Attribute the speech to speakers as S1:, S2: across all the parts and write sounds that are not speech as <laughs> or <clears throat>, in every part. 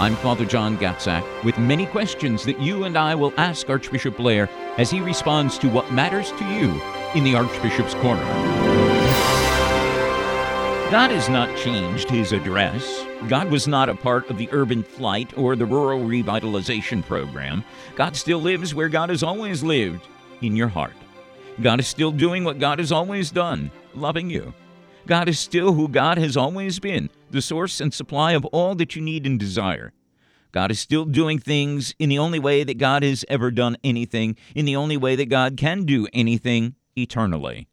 S1: I'm Father John Gatzak with many questions that you and I will ask Archbishop Blair as he responds to what matters to you in the Archbishop's Corner. God has not changed his address. God was not a part of the urban flight or the rural revitalization program. God still lives where God has always lived, in your heart. God is still doing what God has always done, loving you. God is still who God has always been, the source and supply of all that you need and desire. God is still doing things in the only way that God has ever done anything, in the only way that God can do anything eternally.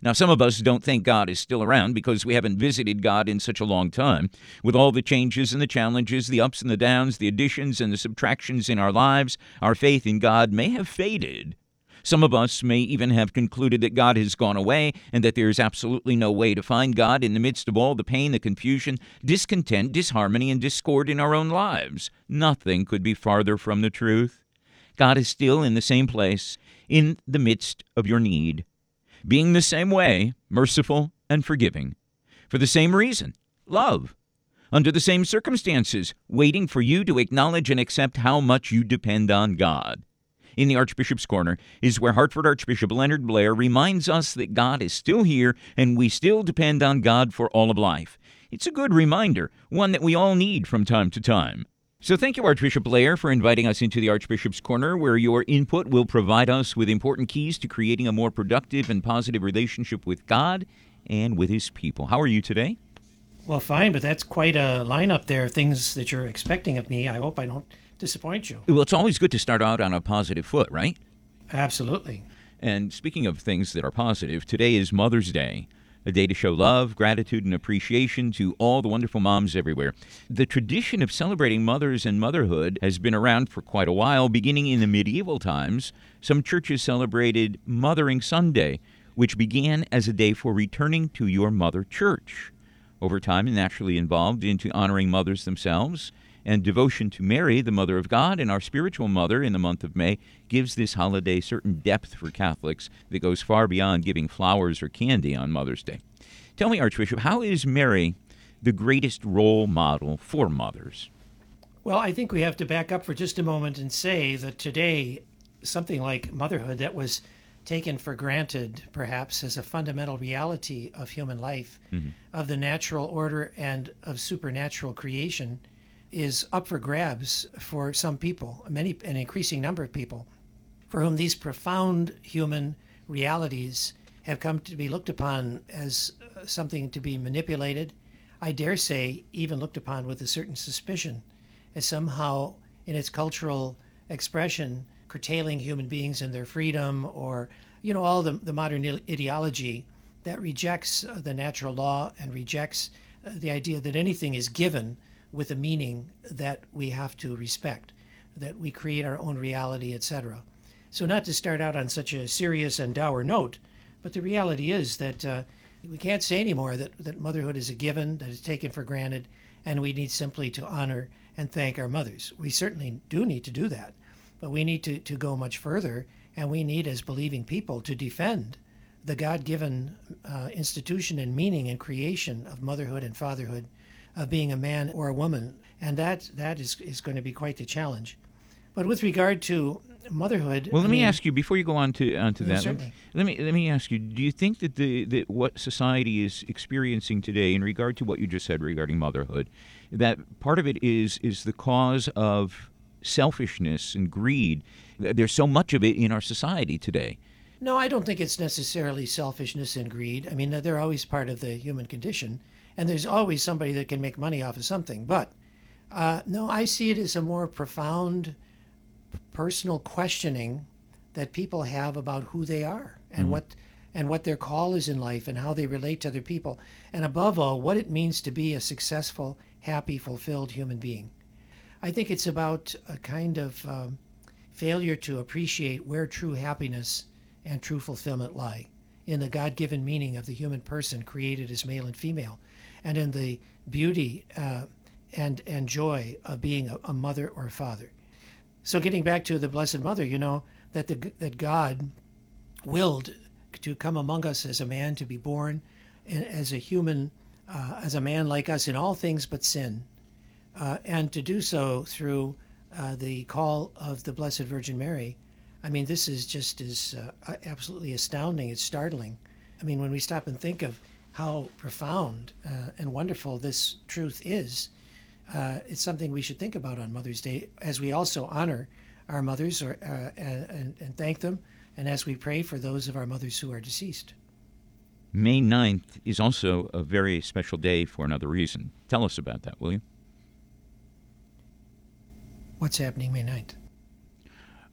S1: Now, some of us don't think God is still around because we haven't visited God in such a long time. With all the changes and the challenges, the ups and the downs, the additions and the subtractions in our lives, our faith in God may have faded. Some of us may even have concluded that God has gone away and that there is absolutely no way to find God in the midst of all the pain, the confusion, discontent, disharmony, and discord in our own lives. Nothing could be farther from the truth. God is still in the same place, in the midst of your need, being the same way, merciful and forgiving. For the same reason, love. Under the same circumstances, waiting for you to acknowledge and accept how much you depend on God in the Archbishop's Corner is where Hartford Archbishop Leonard Blair reminds us that God is still here and we still depend on God for all of life. It's a good reminder, one that we all need from time to time. So thank you, Archbishop Blair, for inviting us into the Archbishop's Corner, where your input will provide us with important keys to creating a more productive and positive relationship with God and with His people. How are you today?
S2: Well, fine, but that's quite a lineup there. Things that you're expecting of me. I hope I don't disappoint you.
S1: Well, it's always good to start out on a positive foot, right?
S2: Absolutely.
S1: And speaking of things that are positive, today is Mother's Day, a day to show love, gratitude, and appreciation to all the wonderful moms everywhere. The tradition of celebrating mothers and motherhood has been around for quite a while. Beginning in the medieval times, some churches celebrated Mothering Sunday, which began as a day for returning to your mother church. Over time, it naturally evolved into honoring mothers themselves and devotion to Mary, the Mother of God, and our spiritual mother in the month of May gives this holiday certain depth for Catholics that goes far beyond giving flowers or candy on Mother's Day. Tell me, Archbishop, how is Mary the greatest role model for mothers?
S2: Well, I think we have to back up for just a moment and say that today, something like motherhood that was taken for granted, perhaps, as a fundamental reality of human life, mm-hmm. of the natural order and of supernatural creation, is up for grabs for some people, many an increasing number of people, for whom these profound human realities have come to be looked upon as uh, something to be manipulated. I dare say, even looked upon with a certain suspicion, as somehow in its cultural expression curtailing human beings and their freedom, or you know all the, the modern ideology that rejects uh, the natural law and rejects uh, the idea that anything is given with a meaning that we have to respect, that we create our own reality, etc. So, not to start out on such a serious and dour note, but the reality is that uh, we can't say anymore that, that motherhood is a given, that is taken for granted, and we need simply to honor and thank our mothers. We certainly do need to do that, but we need to, to go much further, and we need, as believing people, to defend the God given uh, institution and meaning and creation of motherhood and fatherhood of being a man or a woman, and that that is is going to be quite the challenge. But with regard to motherhood,
S1: well, let
S2: I
S1: me ask you before you go on to onto that.
S2: certainly.
S1: Let me let me ask you: Do you think that the that what society is experiencing today, in regard to what you just said regarding motherhood, that part of it is is the cause of selfishness and greed? There's so much of it in our society today.
S2: No, I don't think it's necessarily selfishness and greed. I mean, they're always part of the human condition, and there's always somebody that can make money off of something. But uh, no, I see it as a more profound personal questioning that people have about who they are and
S1: Mhm.
S2: what and what their call is in life and how they relate to other people, and above all, what it means to be a successful, happy, fulfilled human being. I think it's about a kind of um, failure to appreciate where true happiness and true fulfillment lie in the God given meaning of the human person created as male and female, and in the beauty uh, and, and joy of being a, a mother or a father. So, getting back to the Blessed Mother, you know, that, the, that God willed to come among us as a man, to be born as a human, uh, as a man like us in all things but sin, uh, and to do so through uh, the call of the Blessed Virgin Mary. I mean, this is just as uh, absolutely astounding. It's startling. I mean, when we stop and think of how profound uh, and wonderful this truth is, uh, it's something we should think about on Mother's Day as we also honor our mothers or, and, and thank them and as we pray for those of our mothers who are deceased.
S1: May 9th is also a very special day for another reason. Tell us about that, will you?
S2: What's happening May 9th?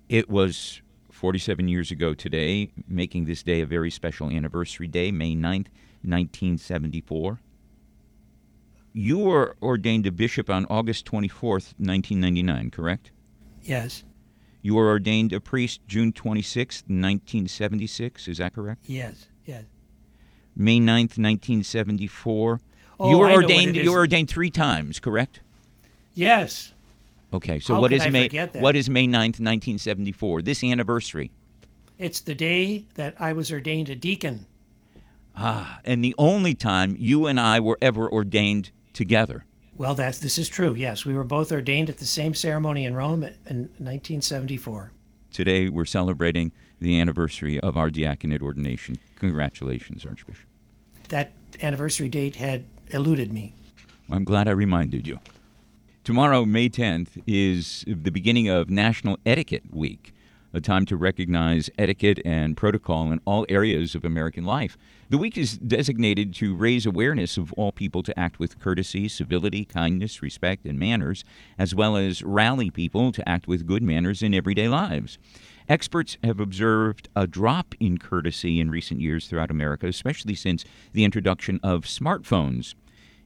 S1: It was 47 years ago today, making this day a very special anniversary day, May 9th, 1974. You were ordained a bishop on August 24th, 1999, correct?
S2: Yes.
S1: You were ordained a priest June 26th, 1976, Is that correct?
S2: Yes, yes.
S1: May 9th, 1974.
S2: Oh,
S1: you were
S2: I
S1: ordained.
S2: You
S1: were ordained three times, correct?
S2: Yes.
S1: Okay, so
S2: How
S1: what is
S2: I
S1: May? What is May 9th, 1974? This anniversary.
S2: It's the day that I was ordained a deacon.
S1: Ah, and the only time you and I were ever ordained together.
S2: Well, that's this is true. Yes, we were both ordained at the same ceremony in Rome in 1974.
S1: Today we're celebrating the anniversary of our diaconate ordination. Congratulations, Archbishop.
S2: That anniversary date had eluded me.
S1: I'm glad I reminded you. Tomorrow, May 10th, is the beginning of National Etiquette Week a time to recognize etiquette and protocol in all areas of American life. The week is designated to raise awareness of all people to act with courtesy, civility, kindness, respect, and manners, as well as rally people to act with good manners in everyday lives. Experts have observed a drop in courtesy in recent years throughout America, especially since the introduction of smartphones.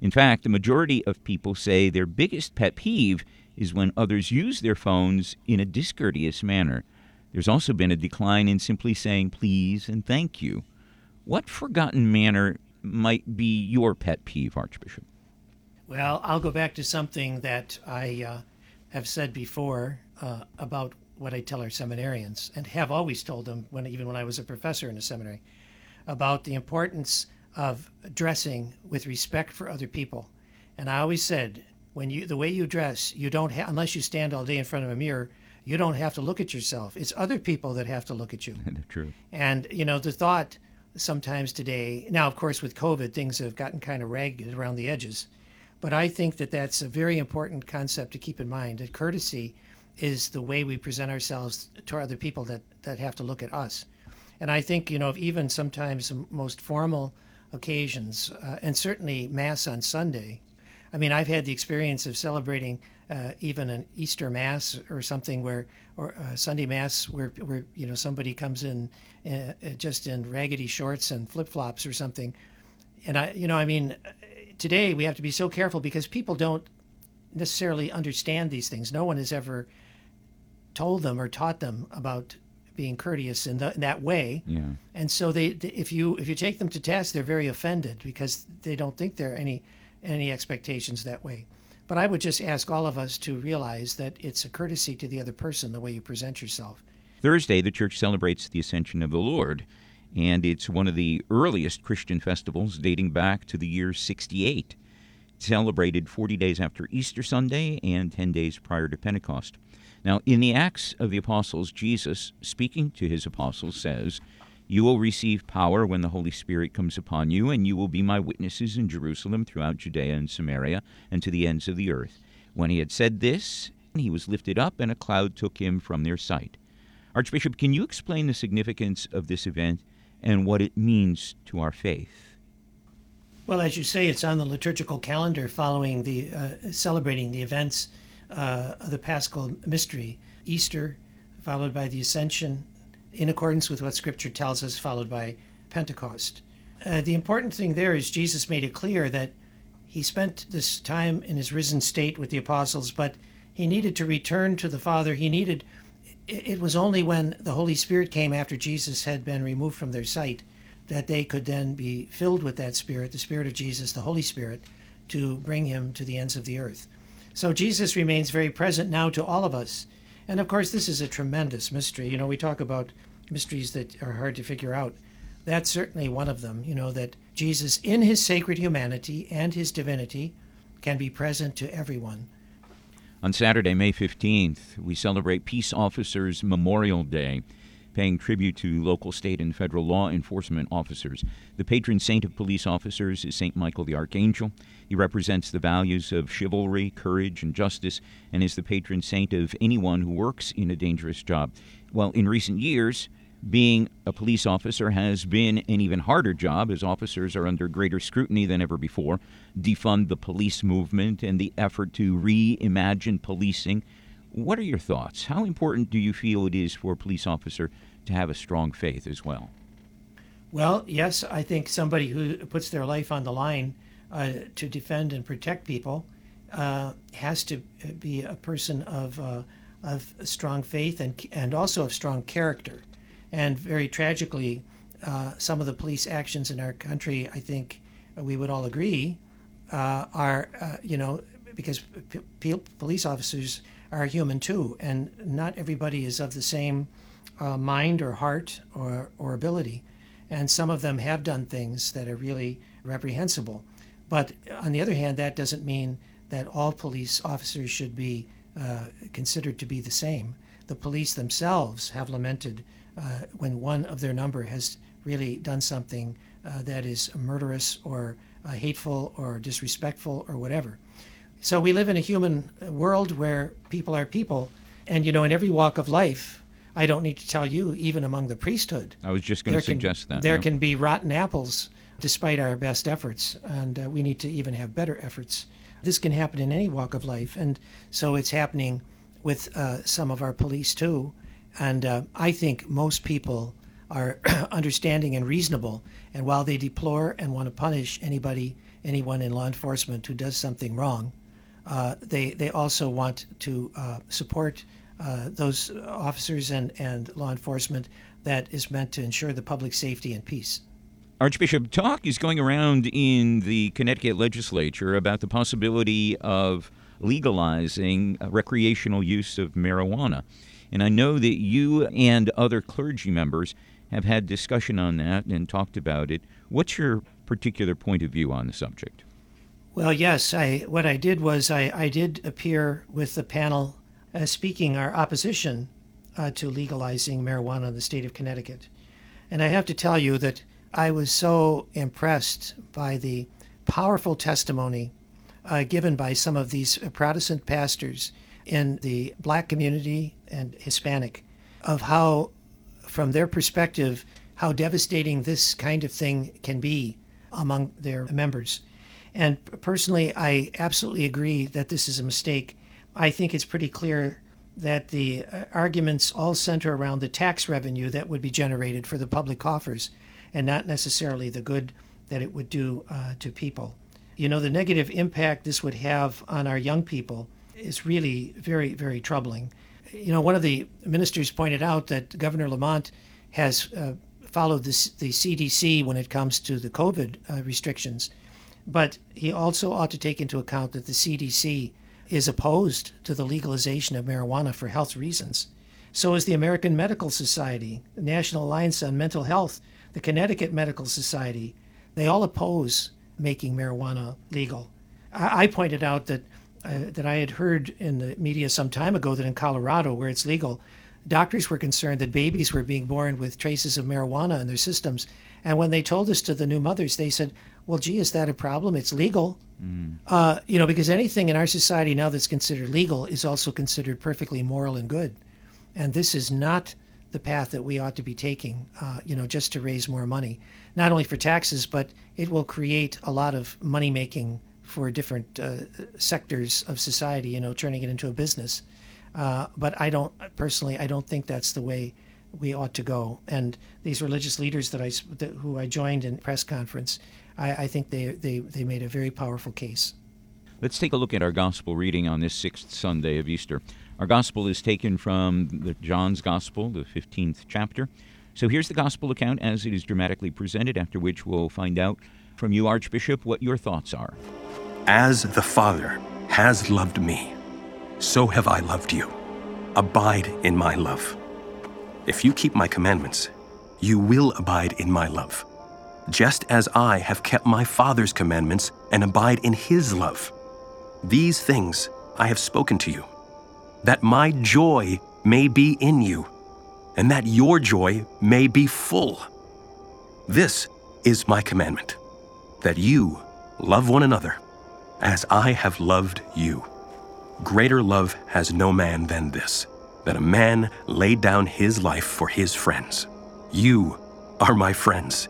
S1: In fact, the majority of people say their biggest pet peeve is when others use their phones in a discourteous manner. There's also been a decline in simply saying please and thank you. What forgotten manner might be your pet peeve, Archbishop?
S2: Well, I'll go back to something that I uh, have said before uh, about what I tell our seminarians, and have always told them when even when I was a professor in a seminary, about the importance of dressing with respect for other people. And I always said, when you the way you dress, you don't ha- unless you stand all day in front of a mirror, you don't have to look at yourself. It's other people that have to look at you. <laughs>
S1: True.
S2: And, you know, the thought sometimes today, now, of course, with COVID, things have gotten kind of ragged around the edges. But I think that that's a very important concept to keep in mind that courtesy is the way we present ourselves to other people that, that have to look at us. And I think, you know, even sometimes the most formal occasions, uh, and certainly Mass on Sunday, I mean, I've had the experience of celebrating uh, even an Easter Mass or something where, or a Sunday Mass where, where you know somebody comes in uh, just in raggedy shorts and flip flops or something, and I, you know, I mean, today we have to be so careful because people don't necessarily understand these things. No one has ever told them or taught them about being courteous in, the, in that way.
S1: Yeah.
S2: And so they, they, if you if you take them to task, they're very offended because they don't think there are any any expectations that way. But I would just ask all of us to realize that it's a courtesy to the other person the way you present yourself.
S1: Thursday, the church celebrates the Ascension of the Lord, and it's one of the earliest Christian festivals dating back to the year 68. celebrated 40 days after Easter Sunday and 10 days prior to Pentecost. Now, in the Acts of the Apostles, Jesus, speaking to his apostles, says, you will receive power when the Holy Spirit comes upon you, and you will be my witnesses in Jerusalem, throughout Judea and Samaria, and to the ends of the earth. When he had said this, he was lifted up, and a cloud took him from their sight. Archbishop, can you explain the significance of this event and what it means to our faith?
S2: Well, as you say, it's on the liturgical calendar following the uh, celebrating the events uh, of the Paschal Mystery, Easter, followed by the Ascension, in accordance with what Scripture tells us, followed by Pentecost. Uh, the important thing there is Jesus made it clear that he spent this time in his risen state with the apostles, but he needed to return to the Father. He needed, it was only when the Holy Spirit came after Jesus had been removed from their sight that they could then be filled with that Spirit, the Spirit of Jesus, the Holy Spirit, to bring him to the ends of the earth. So Jesus remains very present now to all of us. And of course, this is a tremendous mystery. You know, we talk about mysteries that are hard to figure out. That's certainly one of them, you know, that Jesus, in his sacred humanity and his divinity, can be present to everyone.
S1: On Saturday, May 15th, we celebrate Peace Officers Memorial Day, paying tribute to local, state, and federal law enforcement officers. The patron saint of police officers is St. Michael the Archangel. He represents the values of chivalry, courage, and justice, and is the patron saint of anyone who works in a dangerous job. Well, in recent years, being a police officer has been an even harder job as officers are under greater scrutiny than ever before. Defund the police movement and the effort to reimagine policing. What are your thoughts? How important do you feel it is for a police officer to have a strong faith as well?
S2: Well, yes, I think somebody who puts their life on the line uh, to defend and protect people uh, has to be a person of, uh, of strong faith and, and also of strong character. And very tragically, uh, some of the police actions in our country, I think we would all agree, uh, are, uh, you know, because p- p- police officers are human too, and not everybody is of the same uh, mind or heart or, or ability. And some of them have done things that are really reprehensible. But on the other hand, that doesn't mean that all police officers should be uh, considered to be the same. The police themselves have lamented uh, when one of their number has really done something uh, that is murderous or uh, hateful or disrespectful or whatever. So we live in a human world where people are people, and you know, in every walk of life, I don't need to tell you, even among the priesthood.
S1: I was just going to suggest
S2: can,
S1: that.
S2: There
S1: yeah.
S2: can be rotten apples despite our best efforts, and uh, we need to even have better efforts. This can happen in any walk of life, and so it's happening with uh, some of our police too. And uh, I think most people are <clears throat> understanding and reasonable. And while they deplore and want to punish anybody, anyone in law enforcement who does something wrong, uh, they they also want to uh, support uh, those officers and, and law enforcement that is meant to ensure the public safety and peace.
S1: Archbishop, talk is going around in the Connecticut legislature about the possibility of legalizing recreational use of marijuana. And I know that you and other clergy members have had discussion on that and talked about it. What's your particular point of view on the subject?
S2: Well, yes. I what I did was I, I did appear with the panel uh, speaking our opposition uh, to legalizing marijuana in the state of Connecticut. And I have to tell you that I was so impressed by the powerful testimony uh, given by some of these Protestant pastors in the black community and Hispanic of how, from their perspective, how devastating this kind of thing can be among their members. And personally, I absolutely agree that this is a mistake. I think it's pretty clear that the uh, arguments all center around the tax revenue that would be generated for the public coffers and not necessarily the good that it would do uh, to people. You know, the negative impact this would have on our young people is really very, very troubling. You know, one of the ministers pointed out that Governor Lamont has uh, followed this, the CDC when it comes to the COVID uh, restrictions, but he also ought to take into account that the CDC is opposed to the legalization of marijuana for health reasons. So is the American Medical Society, the National Alliance on Mental Health, the Connecticut Medical Society. They all oppose making marijuana legal. I, I pointed out that uh, that I had heard in the media some time ago that in Colorado, where it's legal, doctors were concerned that babies were being born with traces of marijuana in their systems. And when they told this to the new mothers, they said, "Well, gee, is that a problem? It's legal." Mm. Uh, you know, because anything in our society now that's considered legal is also considered perfectly moral and good, and this is not the path that we ought to be taking. Uh, you know, just to raise more money, not only for taxes, but it will create a lot of money making for different uh, sectors of society, you know, turning it into a business. Uh, but I don't personally, I don't think that's the way we ought to go. And these religious leaders that I that, who I joined in press conference, I, I think they, they they made a very powerful case.
S1: Let's take a look at our gospel reading on this sixth Sunday of Easter. Our gospel is taken from the John's Gospel, the 15th chapter. So here's the gospel account as it is dramatically presented, after which we'll find out from you, Archbishop, what your thoughts are.
S3: As the Father has loved me, so have I loved you. Abide in my love. If you keep my commandments, you will abide in my love, just as I have kept my Father's commandments and abide in his love. These things I have spoken to you, that my joy may be in you, and that your joy may be full. This is my commandment, that you love one another as I have loved you. Greater love has no man than this, that a man laid down his life for his friends. You are my friends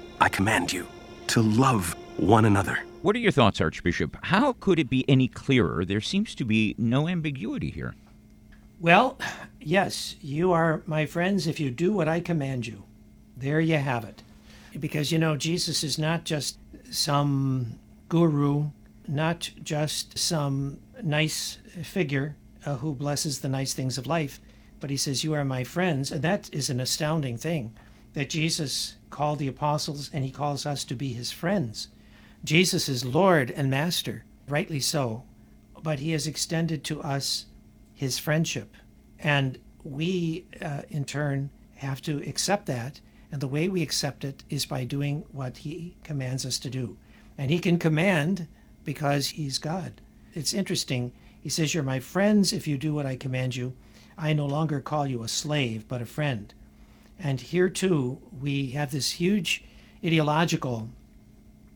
S3: I command you to love one another.
S1: What are your thoughts, Archbishop? How could it be any clearer? There seems to be no ambiguity here.
S2: Well, yes, you are my friends if you do what I command you. There you have it. Because, you know, Jesus is not just some guru not just some nice figure uh, who blesses the nice things of life, but he says, You are my friends. And that is an astounding thing that Jesus called the apostles and he calls us to be his friends. Jesus is Lord and Master, rightly so, but he has extended to us his friendship. And we, uh, in turn, have to accept that. And the way we accept it is by doing what he commands us to do. And he can command because he's God. It's interesting. He says, You're my friends if you do what I command you. I no longer call you a slave, but a friend. And here too, we have this huge ideological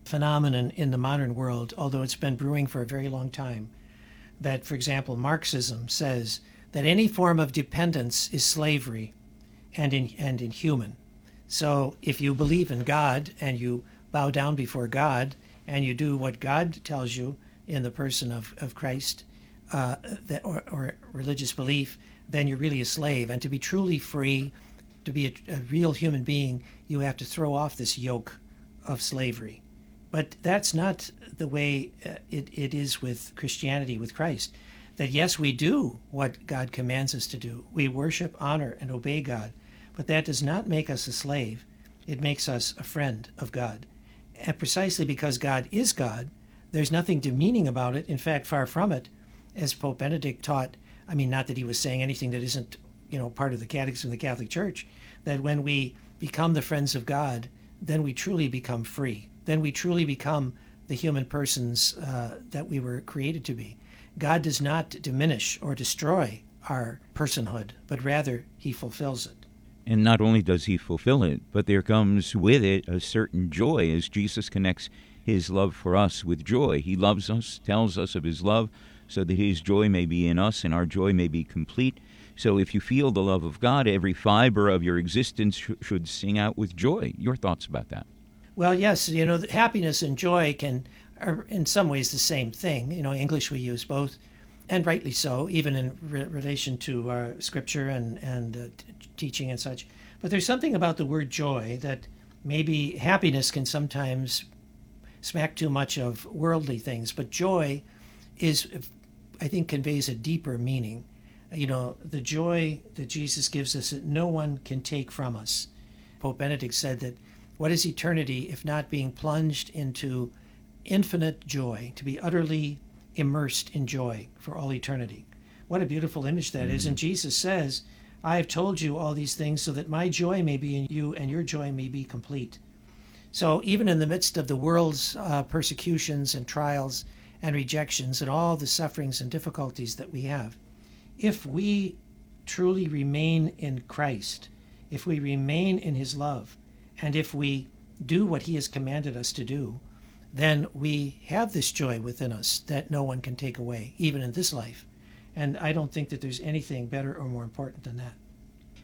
S2: phenomenon in the modern world, although it's been brewing for a very long time. That, for example, Marxism says that any form of dependence is slavery and, in, and inhuman. So if you believe in God and you bow down before God, and you do what God tells you in the person of, of Christ uh, that, or, or, religious belief, then you're really a slave. And to be truly free, to be a, a real human being, you have to throw off this yoke of slavery. But that's not the way uh, it, it is with Christianity, with Christ. That yes, we do what God commands us to do. We worship, honor, and obey God. But that does not make us a slave. It makes us a friend of God. And precisely because God is God, there's nothing demeaning about it. In fact, far from it, as Pope Benedict taught. I mean, not that he was saying anything that isn't, you know, part of the Catechism of the Catholic Church. That when we become the friends of God, then we truly become free. Then we truly become the human persons uh, that we were created to be. God does not diminish or destroy our personhood, but rather he fulfills it.
S1: And not only does he fulfill it, but there comes with it a certain joy as Jesus connects his love for us with joy. He loves us, tells us of his love, so that his joy may be in us and our joy may be complete. So if you feel the love of God, every fiber of your existence sh- should sing out with joy. Your thoughts about that?
S2: Well, yes, you know, happiness and joy can are in some ways the same thing. You know, English we use both, and rightly so, even in re- relation to uh, scripture and and uh, t- teaching and such. But there's something about the word joy that maybe happiness can sometimes smack too much of worldly things, but joy is, I think, conveys a deeper meaning. You know, the joy that Jesus gives us that no one can take from us. Pope Benedict said that what is eternity if not being plunged into infinite joy, to be utterly immersed in joy for all eternity? What a beautiful image that mm-hmm. is! And Jesus says, I have told you all these things so that my joy may be in you and your joy may be complete. So, even in the midst of the world's uh, persecutions and trials and rejections and all the sufferings and difficulties that we have, if we truly remain in Christ, if we remain in His love, and if we do what He has commanded us to do, then we have this joy within us that no one can take away, even in this life. And I don't think that there's anything better or more important than that.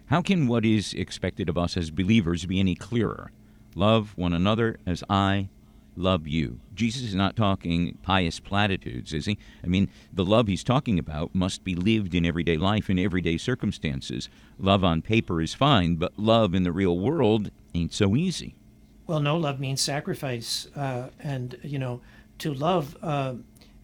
S1: How can what is expected of us as believers be any clearer? Love one another as I love you. Jesus is not talking pious platitudes, is he? I mean, the love he's talking about must be lived in everyday life, in everyday circumstances. Love on paper is fine, but love in the real world ain't so easy.
S2: Well, no, love means sacrifice. Uh, and, you know, to love uh,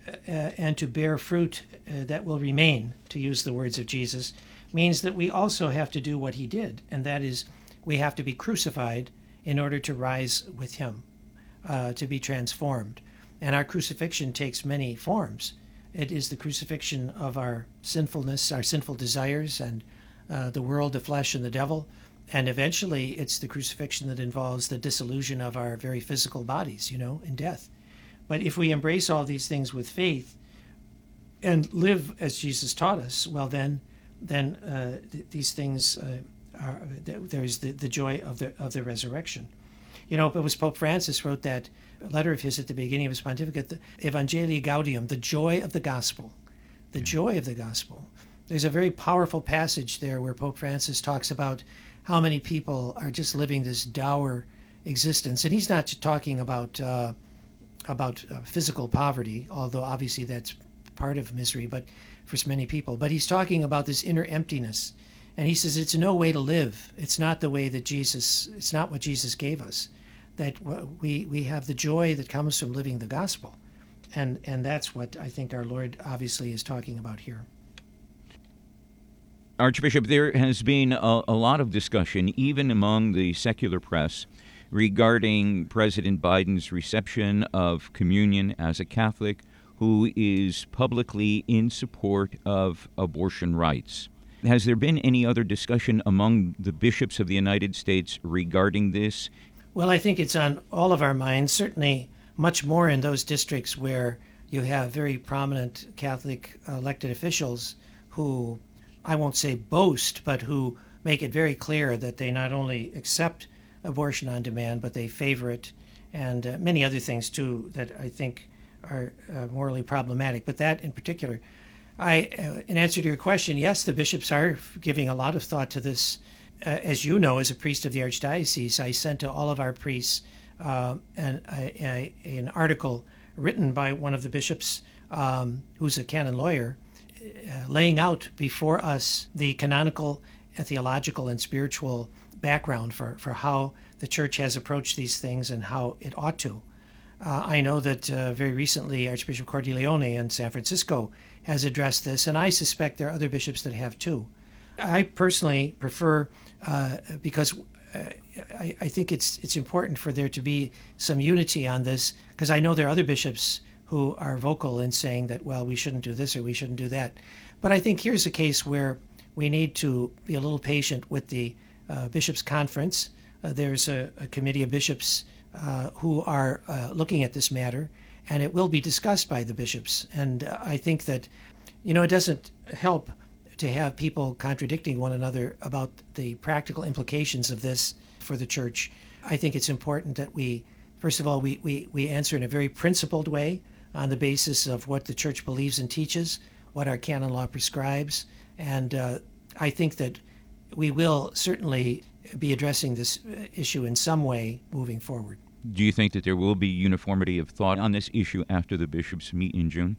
S2: uh, and to bear fruit uh, that will remain, to use the words of Jesus, means that we also have to do what he did, and that is we have to be crucified in order to rise with him uh, to be transformed. And our crucifixion takes many forms. It is the crucifixion of our sinfulness, our sinful desires, and uh, the world, the flesh, and the devil. And eventually, it's the crucifixion that involves the dissolution of our very physical bodies, you know, in death. But if we embrace all these things with faith and live as Jesus taught us, well, then, then uh, th- these things uh, are, there's the, the joy of the of the resurrection. You know, it was Pope Francis wrote that letter of his at the beginning of his pontificate, the Evangelii Gaudium, the joy of the gospel. The joy of the gospel. There's a very powerful passage there where Pope Francis talks about how many people are just living this dour existence, and he's not talking about uh, about uh, physical poverty, although obviously that's part of misery, but for so many people. But he's talking about this inner emptiness, and he says it's no way to live. It's not the way that Jesus. It's not what Jesus gave us that we, we have the joy that comes from living the gospel. And, and that's what I think our Lord obviously is talking about here.
S1: Archbishop, there has been a, a, lot of discussion, even among the secular press, regarding President Biden's reception of communion as a Catholic who is publicly in support of abortion rights. Has there been any other discussion among the bishops of the United States regarding this?
S2: Well, I think it's on all of our minds, certainly much more in those districts where you have very prominent Catholic elected officials who, I won't say boast, but who make it very clear that they not only accept abortion on demand, but they favor it, and uh, many other things too that I think are uh, morally problematic. But that in particular, I, uh, in answer to your question, yes, the bishops are giving a lot of thought to this uh, as you know, as a priest of the Archdiocese, I sent to all of our priests uh, an, a, a, an article written by one of the bishops, um, who's a canon lawyer, uh, laying out before us the canonical, theological, and spiritual background for, for how the church has approached these things and how it ought to. Uh, I know that uh, very recently Archbishop Cordileone in San Francisco has addressed this, and I suspect there are other bishops that have too. I personally prefer uh, because uh, I, I, think it's it's important for there to be some unity on this because I know there are other bishops who are vocal in saying that well we shouldn't do this or we shouldn't do that, but I think here's a case where we need to be a little patient with the uh, bishops' conference. Uh, there's a, a, committee of bishops uh, who are looking at this matter, and it will be discussed by the bishops. And I think that you know it doesn't help to have people contradicting one another about the practical implications of this for the church. I think it's important that we, first of all, we, we, we answer in a very principled way on the basis of what the church believes and teaches, what our canon law prescribes. And uh, I think that we will certainly be addressing this uh, issue in some way moving forward.
S1: Do you think that there will be uniformity of thought on this issue after the bishops meet in June?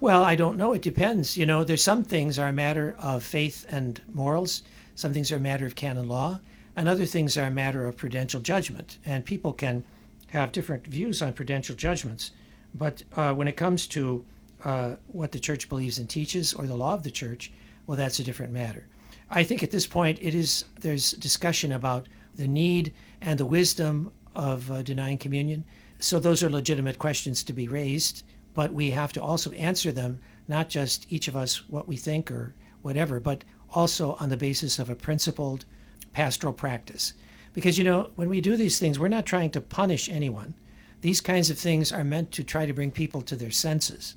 S2: Well, I don't know. It depends. You know, there's some things are a matter of faith and morals. Some things are a matter of canon law, and other things are a matter of prudential judgment. And people can have different views on prudential judgments. But uh, when it comes to uh, what the church believes and teaches, or the law of the church, well, that's a different matter. I think at this point it is there's discussion about the need and the wisdom of uh, denying communion. So those are legitimate questions to be raised but we have to also answer them, not just each of us what we think or whatever, but also on the basis of a principled pastoral practice. Because, you know, when we do these things, we're not trying to punish anyone. These kinds of things are meant to try to bring people to their senses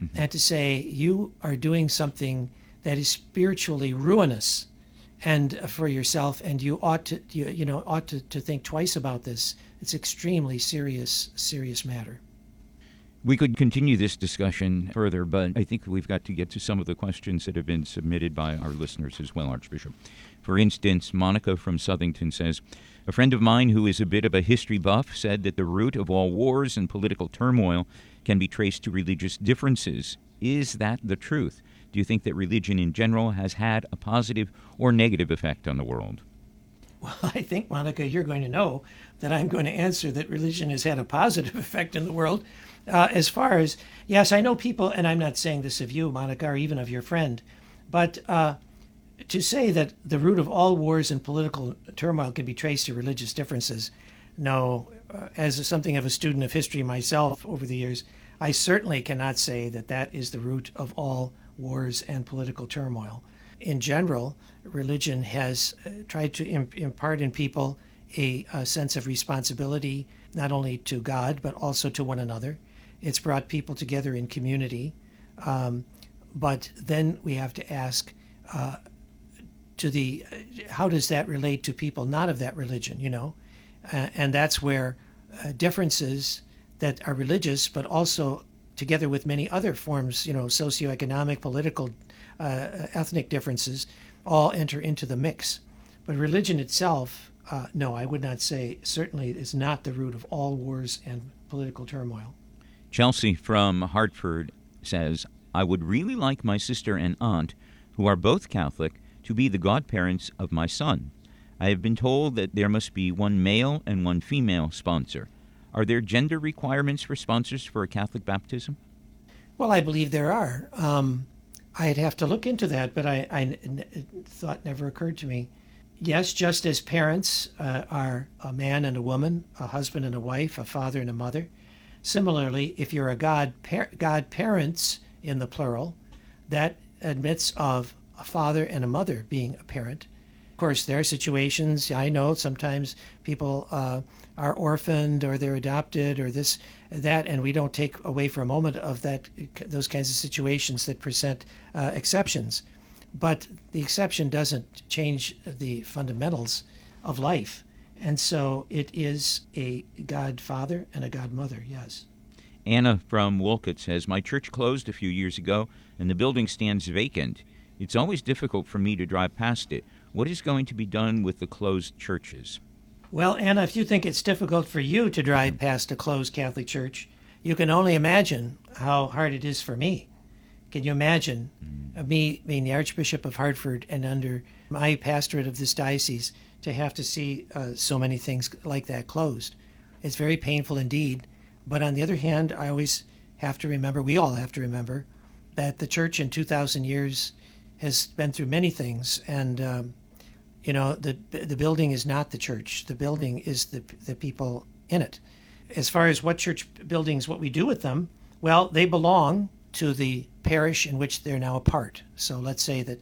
S2: mm-hmm. and to say, you are doing something that is spiritually ruinous and for yourself and you ought to you, you know ought to, to think twice about this it's extremely serious serious matter
S1: We could continue this discussion further, but I think we've got to get to some of the questions that have been submitted by our listeners as well, Archbishop. For instance, Monica from Southington says, a friend of mine who is a bit of a history buff said that the root of all wars and political turmoil can be traced to religious differences. Is that the truth? Do you think that religion in general has had a positive or negative effect on the world?
S2: Well, I think, Monica, you're going to know that I'm going to answer that religion has had a positive <laughs> effect in the world. Uh, as far as, yes, I know people, and I'm not saying this of you, Monica, or even of your friend, but uh, to say that the root of all wars and political turmoil can be traced to religious differences, no. Uh, as something of a student of history myself over the years, I certainly cannot say that that is the root of all wars and political turmoil. In general, religion has uh, tried to impart in people a, a, sense of responsibility, not only to God, but also to one another. It's brought people together in community. Um, but then we have to ask uh, to the uh, how does that relate to people not of that religion, you know? Uh, and that's where uh, differences that are religious, but also together with many other forms, you know, socioeconomic, political, uh, ethnic differences, all enter into the mix. But religion itself, uh, no, I would not say, certainly is not the root of all wars and political turmoil.
S1: Chelsea from Hartford says, I would really like my sister and aunt, who are both Catholic, to be the godparents of my son. I have been told that there must be one male and one female sponsor. Are there gender requirements for sponsors for a Catholic baptism?
S2: Well, I believe there are. Um, I'd have to look into that, but I, I thought never occurred to me. Yes, just as parents uh, are a man and a woman, a husband and a wife, a father and a mother. Similarly, if you're a god par- godparents in the plural, that admits of a father and a mother being a parent. Of course, there are situations I know sometimes people uh, are orphaned or they're adopted or this that and we don't take away for a moment of that those kinds of situations that present uh, exceptions. But the exception doesn't change the fundamentals of life. And so it is a godfather and a godmother yes.
S1: Anna from wolcott says my church closed a few years ago and the building stands vacant. It's always difficult for me to drive past it. What is going to be done with the closed churches
S2: well, Anna, if you think it's difficult for you to drive past a closed Catholic church, you can only imagine how hard it is for me. Can you imagine me being the Archbishop of Hartford and under my pastorate of this diocese to have to see uh, so many things like that closed? It's very painful indeed. But on the other hand, I always have to remember, we all have to remember, that the church in 2,000 years has been through many things. And um, you know the the building is not the church. The building is the the people in it. As far as what church buildings what we do with them well they belong to the parish in which they're now a part. So let's say that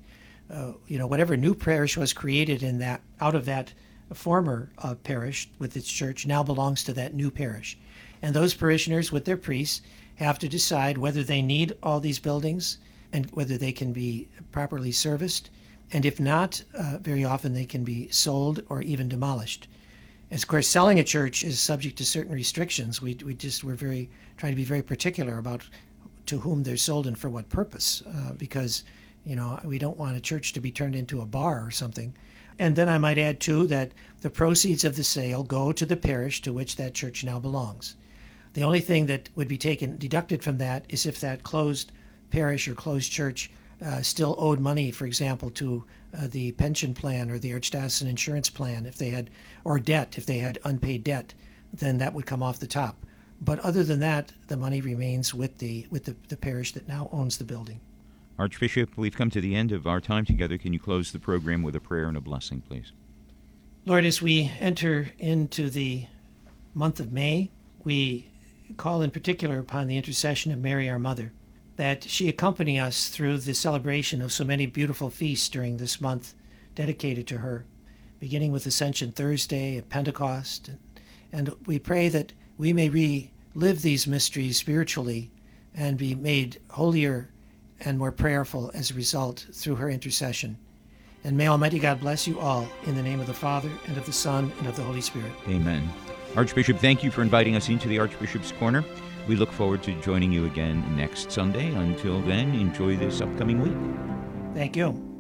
S2: uh, you know whatever new parish was created in that out of that former uh, parish with its church now belongs to that new parish. And those parishioners with their priests have to decide whether they need all these buildings and whether they can be properly serviced and if not, uh, very often they can be sold or even demolished. Of course, selling a church is subject to certain restrictions. We, we just we're very trying to be very particular about to whom they're sold and for what purpose, uh, because you know we don't want a church to be turned into a bar or something. And then I might add too that the proceeds of the sale go to the parish to which that church now belongs. The only thing that would be taken deducted from that is if that closed parish or closed church uh, still owed money, for example, to uh, the pension plan or the archdiocesan insurance plan, if they had, or debt, if they had unpaid debt, then that would come off the top. But other than that, the money remains with the with the, the parish that now owns the building.
S1: Archbishop, we've come to the end of our time together. Can you close the program with a prayer and a blessing, please?
S2: Lord, as we enter into the month of May, we call in particular upon the intercession of Mary, our Mother that she accompany us through the celebration of so many beautiful feasts during this month dedicated to her, beginning with Ascension Thursday at Pentecost. And we pray that we may relive these mysteries spiritually and be made holier and more prayerful as a result through her intercession. And may Almighty God bless you all in the name of the Father, and of the Son, and of the Holy Spirit.
S1: Amen. Archbishop, thank you for inviting us into the Archbishop's Corner. We look forward to joining you again next Sunday. Until then, enjoy this upcoming week.
S2: Thank you.